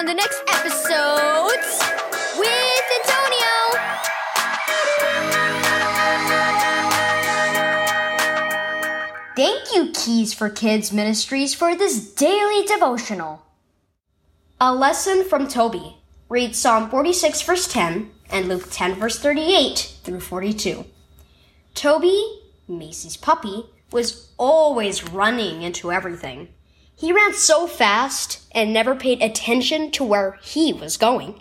on the next episodes with Antonio. Thank you, Keys for Kids Ministries, for this daily devotional. A lesson from Toby. Read Psalm 46, verse 10, and Luke 10, verse 38 through 42. Toby, Macy's puppy, was always running into everything. He ran so fast and never paid attention to where he was going.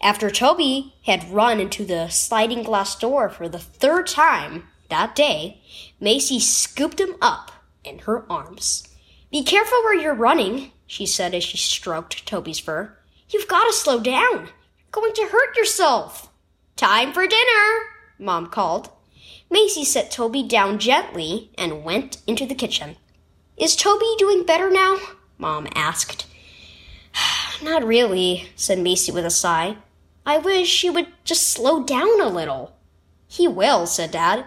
After Toby had run into the sliding glass door for the third time that day, Macy scooped him up in her arms. Be careful where you're running, she said as she stroked Toby's fur. You've got to slow down. You're going to hurt yourself. Time for dinner, Mom called. Macy set Toby down gently and went into the kitchen. Is Toby doing better now? Mom asked. Not really, said Macy with a sigh. I wish he would just slow down a little. He will, said Dad.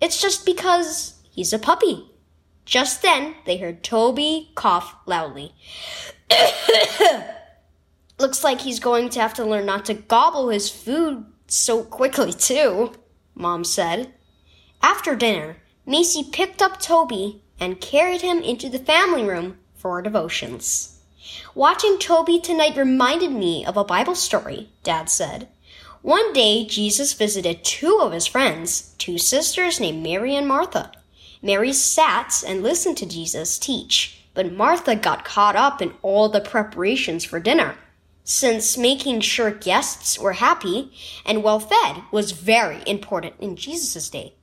It's just because he's a puppy. Just then, they heard Toby cough loudly. Looks like he's going to have to learn not to gobble his food so quickly, too, Mom said. After dinner, Macy picked up Toby and carried him into the family room for devotions. Watching Toby tonight reminded me of a Bible story, Dad said. One day, Jesus visited two of his friends, two sisters named Mary and Martha. Mary sat and listened to Jesus teach, but Martha got caught up in all the preparations for dinner since making sure guests were happy and well fed was very important in Jesus' day.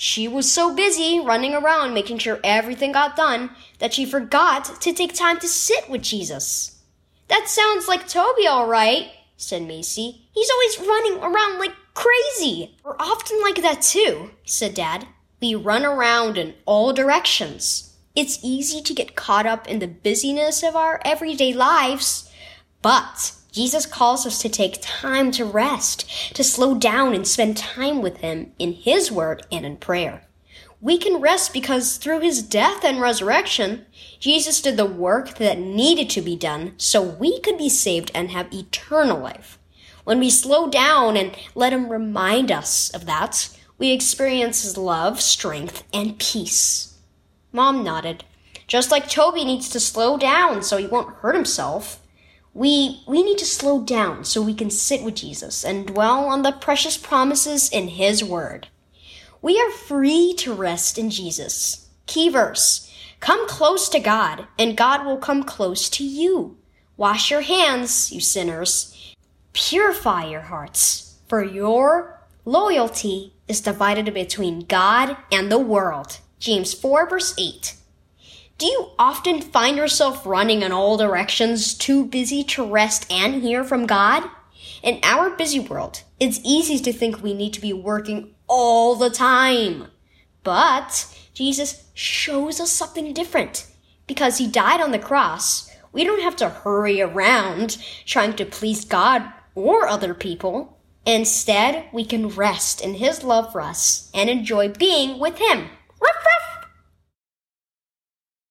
She was so busy running around making sure everything got done that she forgot to take time to sit with Jesus. That sounds like Toby, all right, said Macy. He's always running around like crazy. We're often like that too, said Dad. We run around in all directions. It's easy to get caught up in the busyness of our everyday lives but Jesus calls us to take time to rest, to slow down and spend time with Him in His Word and in prayer. We can rest because through His death and resurrection, Jesus did the work that needed to be done so we could be saved and have eternal life. When we slow down and let Him remind us of that, we experience His love, strength, and peace. Mom nodded. Just like Toby needs to slow down so he won't hurt himself, we, we need to slow down so we can sit with Jesus and dwell on the precious promises in His Word. We are free to rest in Jesus. Key verse. Come close to God, and God will come close to you. Wash your hands, you sinners. Purify your hearts, for your loyalty is divided between God and the world. James 4 verse 8. Do you often find yourself running in all directions, too busy to rest and hear from God? In our busy world, it's easy to think we need to be working all the time. But Jesus shows us something different. Because he died on the cross, we don't have to hurry around trying to please God or other people. Instead, we can rest in his love for us and enjoy being with him. Ruff, ruff.